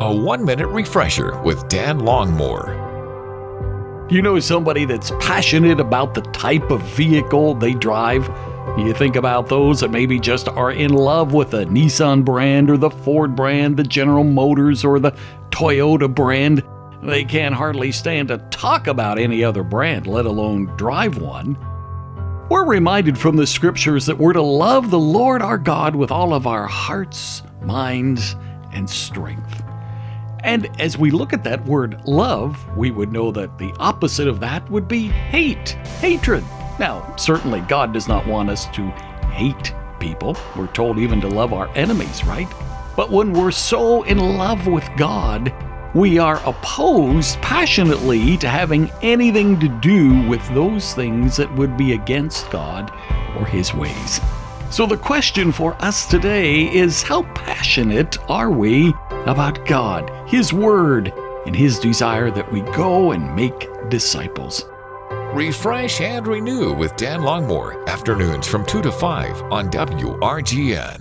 A one minute refresher with Dan Longmore. Do You know somebody that's passionate about the type of vehicle they drive? You think about those that maybe just are in love with the Nissan brand or the Ford brand, the General Motors or the Toyota brand. They can't hardly stand to talk about any other brand, let alone drive one. We're reminded from the scriptures that we're to love the Lord our God with all of our hearts, minds, and strength. And as we look at that word love, we would know that the opposite of that would be hate, hatred. Now, certainly God does not want us to hate people. We're told even to love our enemies, right? But when we're so in love with God, we are opposed passionately to having anything to do with those things that would be against God or His ways. So, the question for us today is how passionate are we about God, His Word, and His desire that we go and make disciples? Refresh and renew with Dan Longmore, afternoons from 2 to 5 on WRGN.